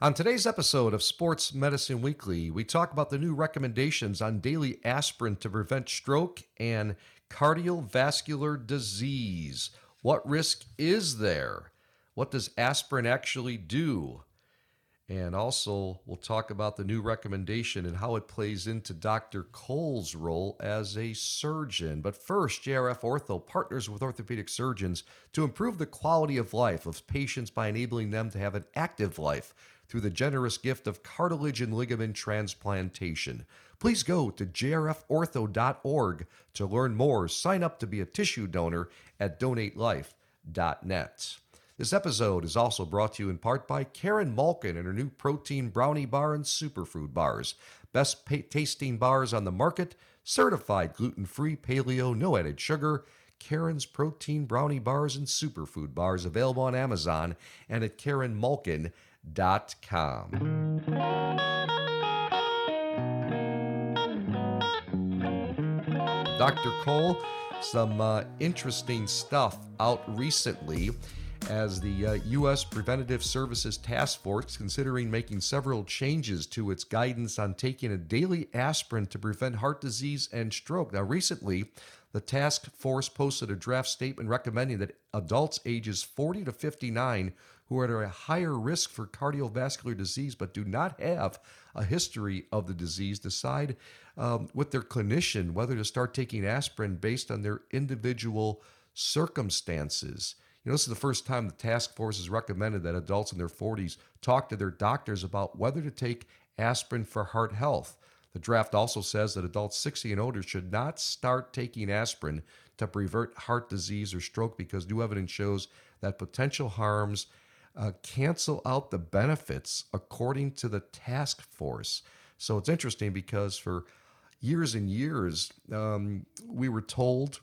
On today's episode of Sports Medicine Weekly, we talk about the new recommendations on daily aspirin to prevent stroke and cardiovascular disease. What risk is there? What does aspirin actually do? And also, we'll talk about the new recommendation and how it plays into Dr. Cole's role as a surgeon. But first, JRF Ortho partners with orthopedic surgeons to improve the quality of life of patients by enabling them to have an active life through the generous gift of cartilage and ligament transplantation. Please go to jrfortho.org to learn more. Sign up to be a tissue donor at donatelife.net. This episode is also brought to you in part by Karen Malkin and her new protein brownie bar and superfood bars. Best pa- tasting bars on the market, certified gluten free, paleo, no added sugar. Karen's protein brownie bars and superfood bars available on Amazon and at KarenMalkin.com. Dr. Cole, some uh, interesting stuff out recently as the uh, U.S. Preventative Services Task Force considering making several changes to its guidance on taking a daily aspirin to prevent heart disease and stroke. Now, recently, the task force posted a draft statement recommending that adults ages 40 to 59 who are at a higher risk for cardiovascular disease but do not have a history of the disease decide um, with their clinician whether to start taking aspirin based on their individual circumstances. You know, this is the first time the task force has recommended that adults in their 40s talk to their doctors about whether to take aspirin for heart health. The draft also says that adults 60 and older should not start taking aspirin to prevent heart disease or stroke because new evidence shows that potential harms uh, cancel out the benefits according to the task force. So it's interesting because for years and years, um, we were told,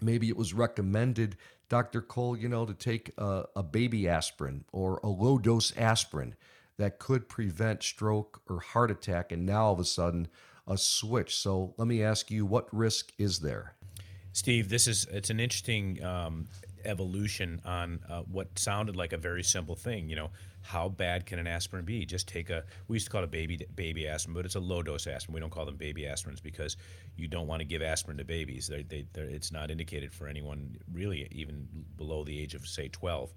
maybe it was recommended, Dr. Cole, you know, to take a, a baby aspirin or a low dose aspirin that could prevent stroke or heart attack. And now all of a sudden, a switch. So let me ask you, what risk is there? Steve, this is it's an interesting um, evolution on uh, what sounded like a very simple thing. You know, how bad can an aspirin be? Just take a. We used to call it a baby baby aspirin, but it's a low dose aspirin. We don't call them baby aspirins because you don't want to give aspirin to babies. They, they, it's not indicated for anyone really even below the age of say 12.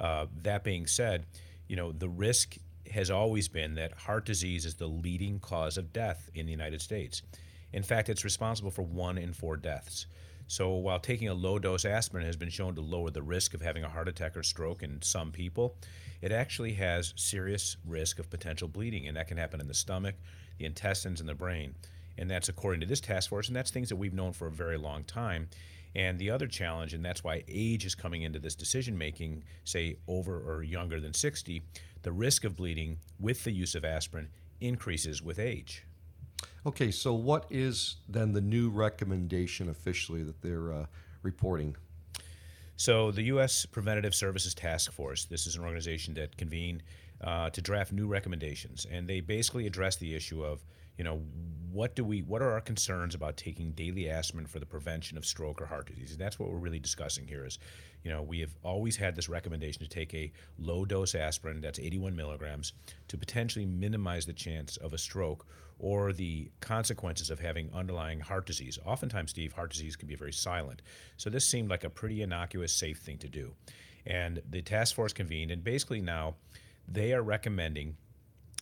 Uh, that being said, you know the risk has always been that heart disease is the leading cause of death in the United States. In fact, it's responsible for one in four deaths. So while taking a low dose aspirin has been shown to lower the risk of having a heart attack or stroke in some people, it actually has serious risk of potential bleeding, and that can happen in the stomach, the intestines, and the brain. And that's according to this task force, and that's things that we've known for a very long time. And the other challenge, and that's why age is coming into this decision making, say over or younger than 60, the risk of bleeding with the use of aspirin increases with age. Okay, so what is then the new recommendation officially that they're uh, reporting? So, the U.S. Preventative Services Task Force, this is an organization that convened uh, to draft new recommendations, and they basically address the issue of you know, what do we, what are our concerns about taking daily aspirin for the prevention of stroke or heart disease? And that's what we're really discussing here. Is, you know, we have always had this recommendation to take a low dose aspirin, that's 81 milligrams, to potentially minimize the chance of a stroke or the consequences of having underlying heart disease. Oftentimes, Steve, heart disease can be very silent. So this seemed like a pretty innocuous, safe thing to do. And the task force convened, and basically now they are recommending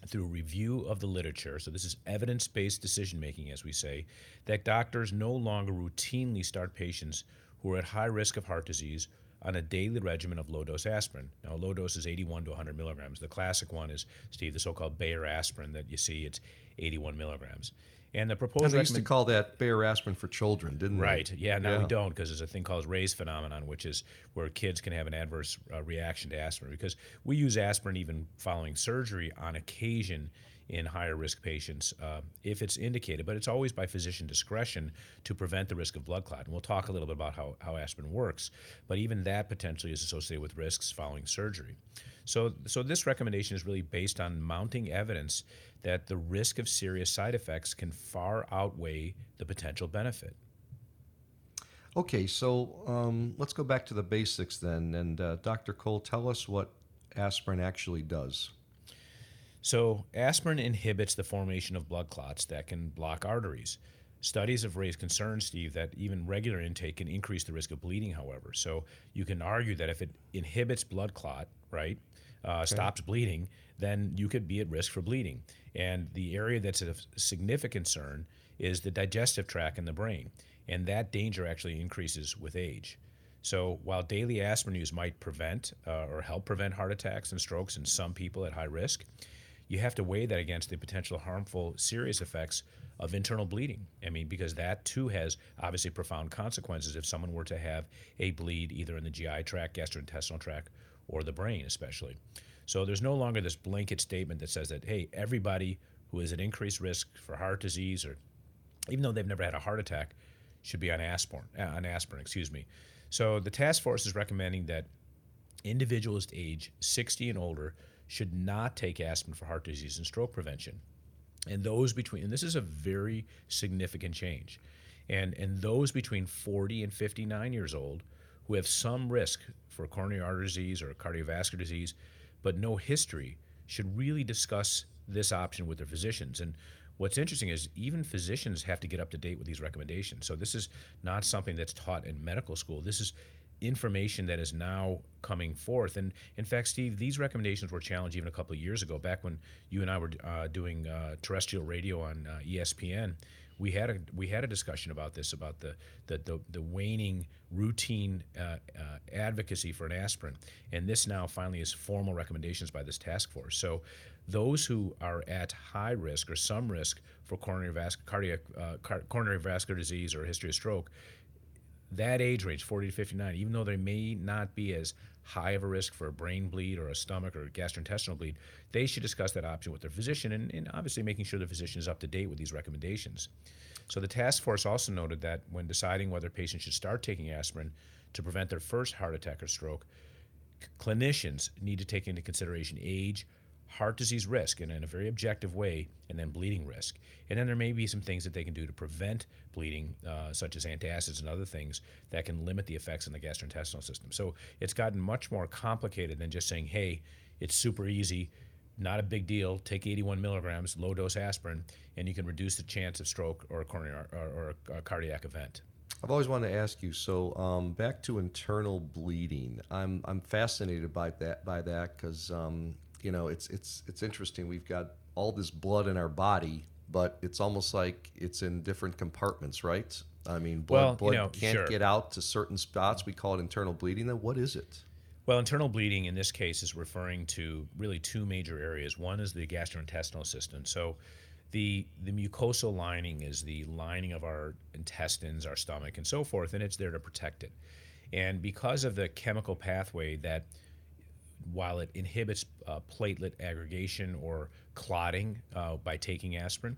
through review of the literature, so this is evidence based decision making, as we say, that doctors no longer routinely start patients who are at high risk of heart disease on a daily regimen of low dose aspirin. Now, low dose is 81 to 100 milligrams. The classic one is, Steve, the so called Bayer aspirin that you see, it's 81 milligrams. And the proposed and they used to call that Bayer aspirin for children, didn't they? Right. Yeah. Now yeah. we don't because there's a thing called Reye's phenomenon, which is where kids can have an adverse uh, reaction to aspirin. Because we use aspirin even following surgery on occasion in higher risk patients uh, if it's indicated, but it's always by physician discretion to prevent the risk of blood clot. And we'll talk a little bit about how, how aspirin works, but even that potentially is associated with risks following surgery. So, so this recommendation is really based on mounting evidence that the risk of serious side effects can far outweigh the potential benefit. Okay, so um, let's go back to the basics then. And uh, Dr. Cole, tell us what aspirin actually does. So, aspirin inhibits the formation of blood clots that can block arteries. Studies have raised concerns, Steve, that even regular intake can increase the risk of bleeding, however. So, you can argue that if it inhibits blood clot, right, uh, okay. stops bleeding, then you could be at risk for bleeding. And the area that's of significant concern is the digestive tract in the brain. And that danger actually increases with age. So while daily aspirin use might prevent uh, or help prevent heart attacks and strokes in some people at high risk, you have to weigh that against the potential harmful serious effects of internal bleeding. I mean, because that too has obviously profound consequences if someone were to have a bleed either in the GI tract, gastrointestinal tract, or the brain, especially. So there's no longer this blanket statement that says that, hey, everybody who is at increased risk for heart disease or even though they've never had a heart attack, should be on aspirin. Uh, on aspirin, excuse me. So the task force is recommending that individuals age 60 and older should not take aspirin for heart disease and stroke prevention. And those between, and this is a very significant change, and, and those between 40 and 59 years old who have some risk for coronary artery disease or cardiovascular disease, but no history, should really discuss this option with their physicians. And what's interesting is even physicians have to get up to date with these recommendations. So this is not something that's taught in medical school. This is information that is now coming forth. And in fact, Steve, these recommendations were challenged even a couple of years ago, back when you and I were uh, doing uh, terrestrial radio on uh, ESPN. We had a we had a discussion about this about the the the, the waning routine uh, uh, advocacy for an aspirin, and this now finally is formal recommendations by this task force. So those who are at high risk or some risk for coronary, vas- cardiac, uh, coronary vascular disease or history of stroke, that age range, 40 to 59, even though they may not be as high of a risk for a brain bleed or a stomach or a gastrointestinal bleed, they should discuss that option with their physician and, and obviously making sure the physician is up to date with these recommendations. So the task force also noted that when deciding whether patients should start taking aspirin to prevent their first heart attack or stroke, clinicians need to take into consideration age, heart disease risk and in a very objective way, and then bleeding risk. And then there may be some things that they can do to prevent bleeding, uh, such as antacids and other things that can limit the effects in the gastrointestinal system. So it's gotten much more complicated than just saying, hey, it's super easy, not a big deal, take 81 milligrams, low dose aspirin, and you can reduce the chance of stroke or a coronary or, or a cardiac event. I've always wanted to ask you. So um, back to internal bleeding, I'm I'm fascinated by that by that because um, you know, it's it's it's interesting. We've got all this blood in our body, but it's almost like it's in different compartments, right? I mean, blood, well, blood you know, can't sure. get out to certain spots. We call it internal bleeding. Then what is it? Well, internal bleeding in this case is referring to really two major areas. One is the gastrointestinal system. So, the the mucosal lining is the lining of our intestines, our stomach, and so forth, and it's there to protect it. And because of the chemical pathway that while it inhibits uh, platelet aggregation or clotting uh, by taking aspirin,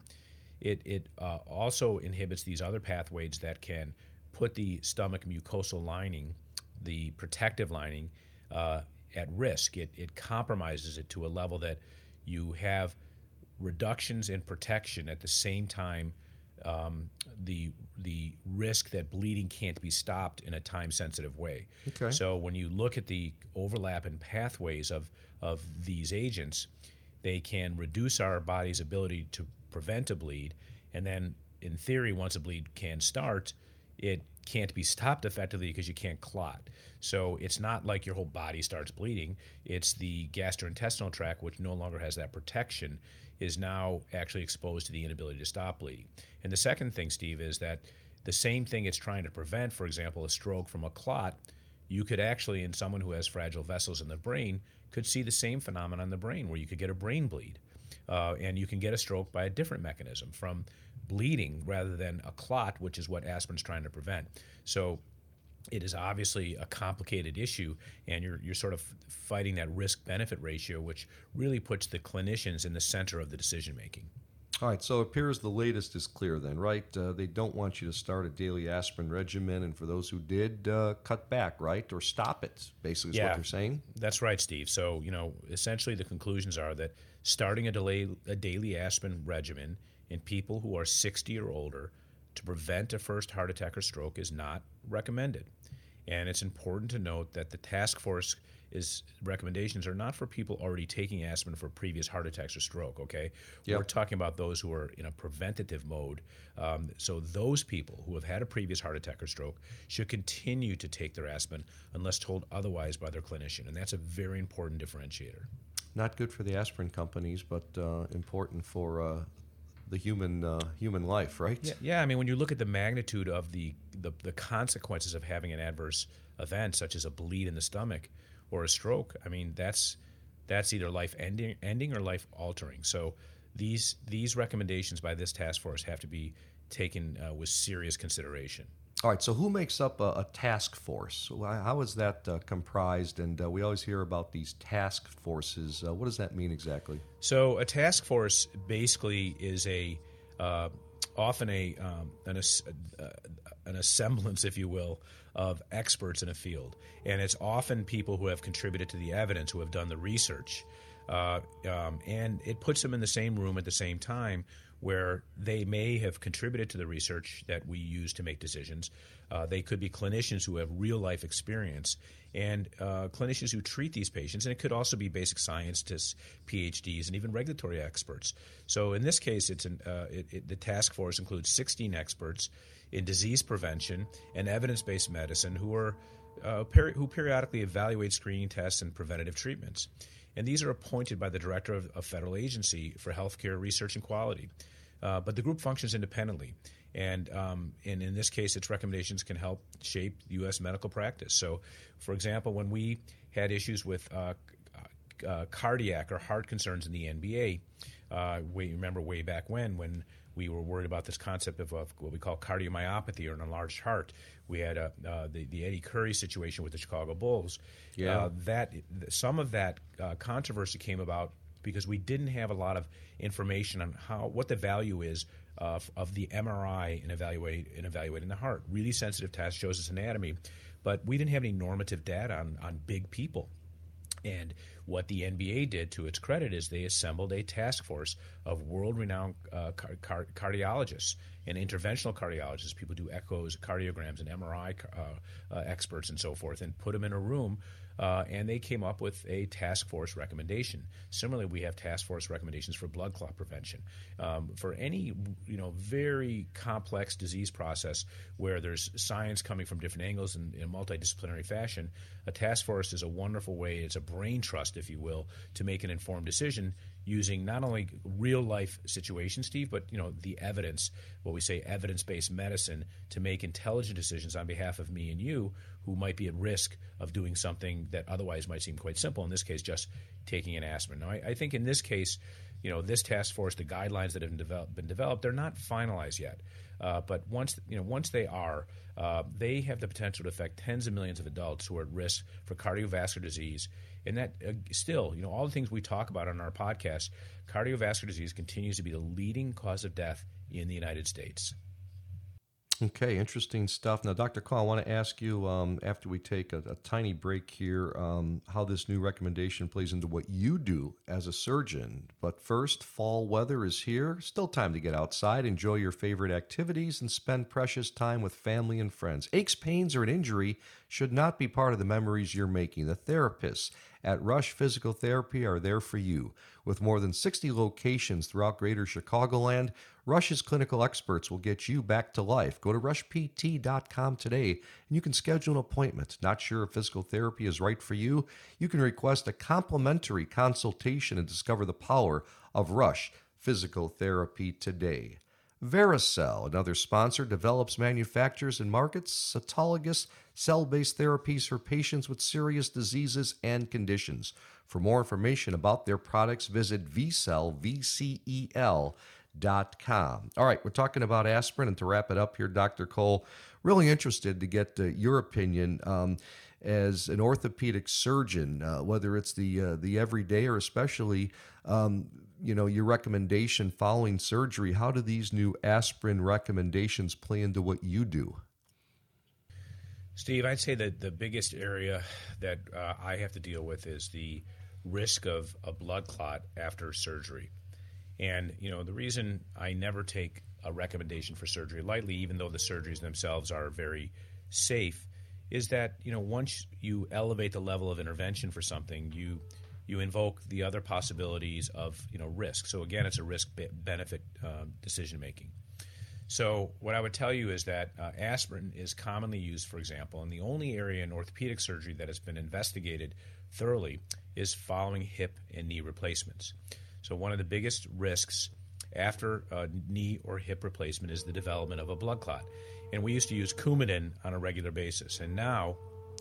it, it uh, also inhibits these other pathways that can put the stomach mucosal lining, the protective lining, uh, at risk. It, it compromises it to a level that you have reductions in protection at the same time um, the the risk that bleeding can't be stopped in a time sensitive way. Okay. So when you look at the overlap and pathways of of these agents, they can reduce our body's ability to prevent a bleed, and then in theory, once a bleed can start, it can't be stopped effectively because you can't clot. So it's not like your whole body starts bleeding. It's the gastrointestinal tract, which no longer has that protection, is now actually exposed to the inability to stop bleeding. And the second thing, Steve, is that the same thing it's trying to prevent, for example, a stroke from a clot, you could actually, in someone who has fragile vessels in the brain, could see the same phenomenon in the brain where you could get a brain bleed. Uh, and you can get a stroke by a different mechanism from bleeding rather than a clot, which is what aspirin's trying to prevent. So it is obviously a complicated issue, and you're, you're sort of fighting that risk benefit ratio, which really puts the clinicians in the center of the decision making. All right, so it appears the latest is clear then, right? Uh, they don't want you to start a daily aspirin regimen, and for those who did, uh, cut back, right? Or stop it, basically, is yeah, what they're saying. That's right, Steve. So, you know, essentially the conclusions are that starting a, delay, a daily aspirin regimen in people who are 60 or older to prevent a first heart attack or stroke is not recommended. And it's important to note that the task force is recommendations are not for people already taking aspirin for previous heart attacks or stroke. Okay, Yep. we're talking about those who are in a preventative mode. Um, so those people who have had a previous heart attack or stroke should continue to take their aspirin unless told otherwise by their clinician, and that's a very important differentiator. Not good for the aspirin companies, but uh, important for uh, the human uh, human life, right? Yeah, yeah. I mean, when you look at the magnitude of the, the the consequences of having an adverse event, such as a bleed in the stomach or a stroke, I mean, that's that's either life ending, ending or life altering. So these these recommendations by this task force have to be taken uh, with serious consideration. All right. So, who makes up a, a task force? How is that uh, comprised? And uh, we always hear about these task forces. Uh, what does that mean exactly? So a task force basically is a uh, often a um, an, as- uh, an assemblance, if you will, of experts in a field, and it's often people who have contributed to the evidence, who have done the research, uh, um, and it puts them in the same room at the same time where they may have contributed to the research that we use to make decisions. Uh, they could be clinicians who have real life experience and uh, clinicians who treat these patients, and it could also be basic scientists, PhDs, and even regulatory experts. So in this case, it's an, uh, it, it, the task force includes 16 experts in disease prevention and evidence-based medicine who are uh, peri- who periodically evaluate screening tests and preventative treatments. And these are appointed by the director of a federal agency for healthcare research and quality. Uh, but the group functions independently. And, um, and in this case, its recommendations can help shape U.S. medical practice. So, for example, when we had issues with uh, uh, cardiac or heart concerns in the NBA, uh, we remember way back when, when we were worried about this concept of, of what we call cardiomyopathy or an enlarged heart. We had uh, uh, the, the Eddy Curry situation with the Chicago Bulls. Yeah. Uh, that some of that uh, controversy came about because we didn't have a lot of information on how what the value is of, of the MRI in evaluate in evaluating the heart. Really sensitive test shows us anatomy, but we didn't have any normative data on on big people. And what the NBA did, to its credit, is they assembled a task force of world-renowned uh, car- car- cardiologists and interventional cardiologists, people do echoes, cardiograms, and MRI uh, uh, experts, and so forth, and put them in a room. Uh, and they came up with a task force recommendation. Similarly, we have task force recommendations for blood clot prevention. Um, for any you know very complex disease process where there's science coming from different angles in, in a multidisciplinary fashion, a task force is a wonderful way. It's a brain trust, if you will, to make an informed decision using not only real life situations, Steve, but you know the evidence, what we say evidence based medicine, to make intelligent decisions on behalf of me and you, who might be at risk of doing something that otherwise might seem quite simple. In this case, just taking an aspirin. Now, I, I think in this case, you know, this task force, the guidelines that have been developed, been developed, they're not finalized yet. Uh, but once you know, once they are, uh, they have the potential to affect tens of millions of adults who are at risk for cardiovascular disease. And that uh, still, you know, all the things we talk about on our podcast, cardiovascular disease continues to be the leading cause of death in the United States. Okay, interesting stuff. Now, Dr. Cole, I want to ask you um, after we take a, a tiny break here um, how this new recommendation plays into what you do as a surgeon. But first, fall weather is here. Still time to get outside, enjoy your favorite activities, and spend precious time with family and friends. Aches, pains, or an injury should not be part of the memories you're making. The therapists at Rush Physical Therapy are there for you. With more than 60 locations throughout greater Chicagoland, Rush's clinical experts will get you back to life. Go to rushpt.com today and you can schedule an appointment. Not sure if physical therapy is right for you? You can request a complimentary consultation and discover the power of Rush Physical Therapy today. Vericel, another sponsor, develops, manufactures, and markets autologous cell based therapies for patients with serious diseases and conditions. For more information about their products, visit vcel, V-C-E-L, dot com. All right, we're talking about aspirin, and to wrap it up here, Dr. Cole, really interested to get uh, your opinion. Um, as an orthopedic surgeon, uh, whether it's the uh, the everyday or especially um, you know your recommendation following surgery, how do these new aspirin recommendations play into what you do? Steve, I'd say that the biggest area that uh, I have to deal with is the risk of a blood clot after surgery. And, you know, the reason I never take a recommendation for surgery lightly, even though the surgeries themselves are very safe, is that you know once you elevate the level of intervention for something, you you invoke the other possibilities of you know risk. So again, it's a risk benefit uh, decision making. So what I would tell you is that uh, aspirin is commonly used, for example, and the only area in orthopedic surgery that has been investigated thoroughly is following hip and knee replacements. So one of the biggest risks after a knee or hip replacement is the development of a blood clot. And we used to use Coumadin on a regular basis, and now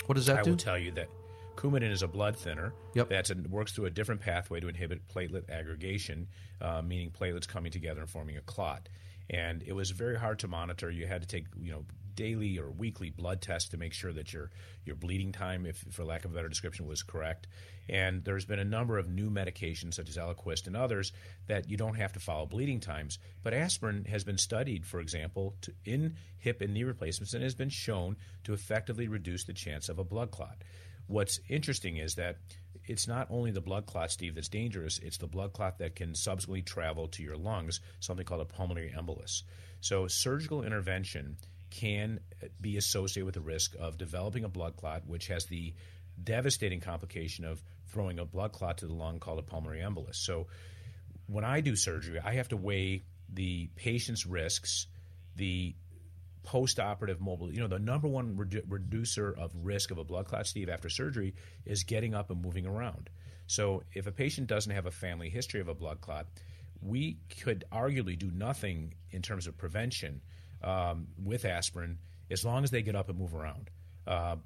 what does that I do? will tell you that Coumadin is a blood thinner yep. that works through a different pathway to inhibit platelet aggregation, uh, meaning platelets coming together and forming a clot and it was very hard to monitor. You had to take you know daily or weekly blood tests to make sure that your your bleeding time, if for lack of a better description, was correct. And there's been a number of new medications such as Eliquis and others that you don't have to follow bleeding times. But aspirin has been studied, for example, to, in hip and knee replacements and has been shown to effectively reduce the chance of a blood clot. What's interesting is that it's not only the blood clot, Steve, that's dangerous, it's the blood clot that can subsequently travel to your lungs, something called a pulmonary embolus. So, surgical intervention can be associated with the risk of developing a blood clot, which has the devastating complication of throwing a blood clot to the lung called a pulmonary embolus. So, when I do surgery, I have to weigh the patient's risks, the post-operative mobile. You know, the number one redu- reducer of risk of a blood clot, Steve, after surgery is getting up and moving around. So, if a patient doesn't have a family history of a blood clot, we could arguably do nothing in terms of prevention um, with aspirin as long as they get up and move around. Uh,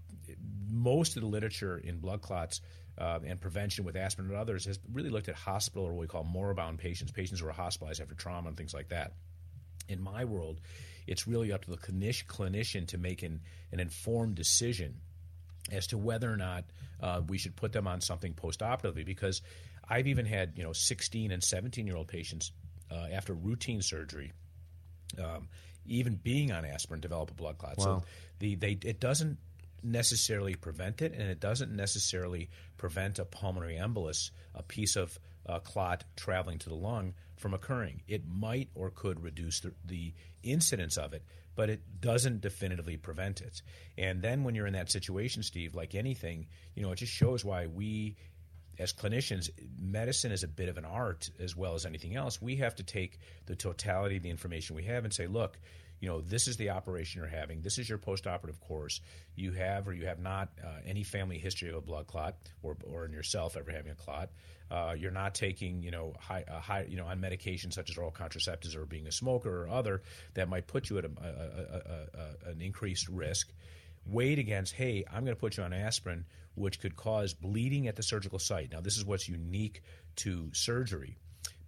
most of the literature in blood clots uh, and prevention with aspirin and others has really looked at hospital or what we call moribund patients, patients who are hospitalized after trauma and things like that. In my world, it's really up to the clinician to make an, an informed decision as to whether or not uh, we should put them on something postoperatively. Because I've even had you know 16 and 17 year old patients uh, after routine surgery, um, even being on aspirin, develop a blood clot. Wow. So the they it doesn't necessarily prevent it, and it doesn't necessarily prevent a pulmonary embolus, a piece of uh, clot traveling to the lung from occurring. It might or could reduce the, the incidence of it, but it doesn't definitively prevent it. And then when you're in that situation, Steve, like anything, you know, it just shows why we as clinicians, medicine is a bit of an art as well as anything else. We have to take the totality of the information we have and say, look, you know, this is the operation you're having. This is your postoperative course. You have or you have not uh, any family history of a blood clot, or, or in yourself ever having a clot. Uh, you're not taking, you know, high, uh, high, you know, on medications such as oral contraceptives or being a smoker or other that might put you at a, a, a, an increased risk. Weighed against, hey, I'm going to put you on aspirin, which could cause bleeding at the surgical site. Now, this is what's unique to surgery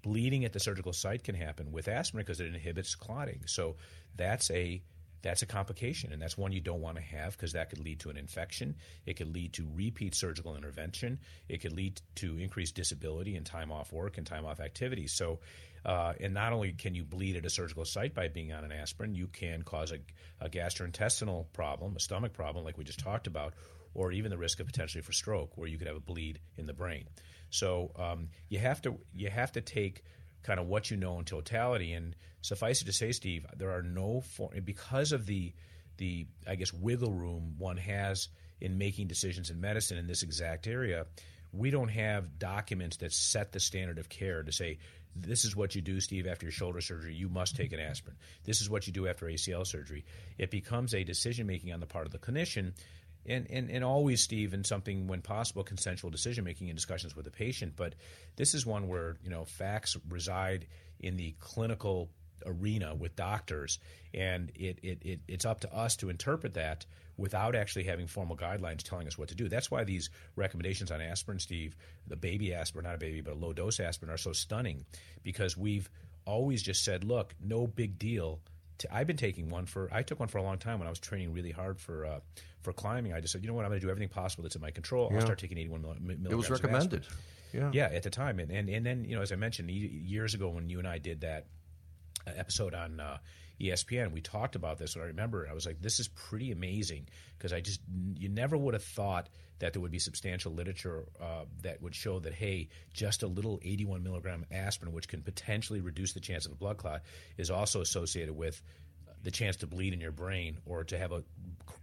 bleeding at the surgical site can happen with aspirin because it inhibits clotting. So that's a that's a complication, and that's one you don't want to have because that could lead to an infection. It could lead to repeat surgical intervention. It could lead to increased disability and time off work and time off activities. So, uh, and not only can you bleed at a surgical site by being on an aspirin, you can cause a, a gastrointestinal problem, a stomach problem, like we just talked about, or even the risk of potentially for stroke, where you could have a bleed in the brain. So um, you have to you have to take kind of what you know in totality. And suffice it to say, Steve, there are no for, because of the the I guess wiggle room one has in making decisions in medicine in this exact area. We don't have documents that set the standard of care to say this is what you do, Steve, after your shoulder surgery. You must take an aspirin. This is what you do after ACL surgery. It becomes a decision making on the part of the clinician and, and, and always, Steve, in something when possible, consensual decision making and discussions with the patient. But this is one where you know facts reside in the clinical arena with doctors, and it, it, it it's up to us to interpret that without actually having formal guidelines telling us what to do. That's why these recommendations on aspirin, Steve, the baby aspirin, not a baby, but a low dose aspirin, are so stunning because we've always just said, look, no big deal i I've been taking one for. I took one for a long time when I was training really hard for uh, for climbing. I just said, you know what, I'm going to do everything possible that's in my control. Yeah. I'll start taking 81 milligrams. It was recommended. Yeah, yeah, at the time, and, and and then you know, as I mentioned years ago when you and I did that episode on uh, ESPN, we talked about this, and I remember I was like, "This is pretty amazing," because I just you never would have thought that there would be substantial literature uh, that would show that hey, just a little 81 milligram aspirin, which can potentially reduce the chance of a blood clot, is also associated with the chance to bleed in your brain or to have a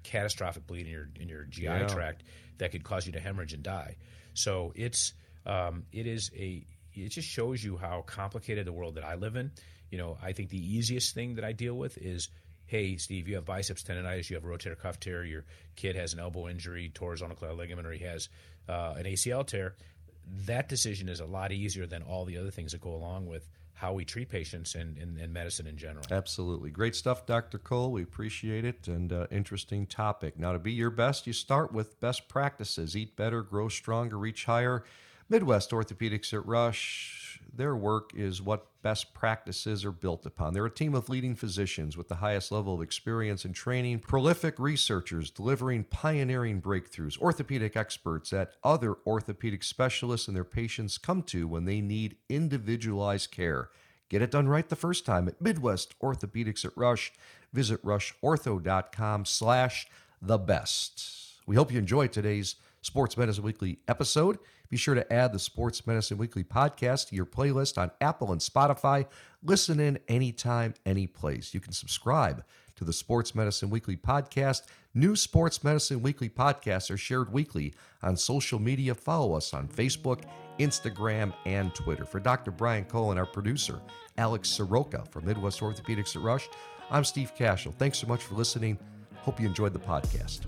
catastrophic bleed in your in your GI Yeah. tract that could cause you to hemorrhage and die. So it's um, it is a it just shows you how complicated the world that I live in. You know, I think the easiest thing that I deal with is, hey, Steve, you have biceps tendonitis, you have rotator cuff tear, your kid has an elbow injury, his collateral ligament, or he has uh, an ACL tear. That decision is a lot easier than all the other things that go along with how we treat patients and medicine in general. Absolutely. Great stuff, Dr. Cole. We appreciate it and uh, interesting topic. Now, to be your best, you start with best practices eat better, grow stronger, reach higher. Midwest Orthopedics at Rush, their work is what best practices are built upon. They're a team of leading physicians with the highest level of experience and training, prolific researchers delivering pioneering breakthroughs, orthopedic experts that other orthopedic specialists and their patients come to when they need individualized care. Get it done right the first time at Midwest Orthopedics at Rush. Visit rushortho.com slash the best. We hope you enjoyed today's Sports Medicine Weekly episode. Be sure to add the Sports Medicine Weekly podcast to your playlist on Apple and Spotify. Listen in anytime, any place. You can subscribe to the Sports Medicine Weekly podcast. New Sports Medicine Weekly podcasts are shared weekly on social media. Follow us on Facebook, Instagram, and Twitter. For Dr. Brian Cole and our producer, Alex Soroka from Midwest Orthopedics at Rush, I'm Steve Kashul. Thanks so much for listening. Hope you enjoyed the podcast.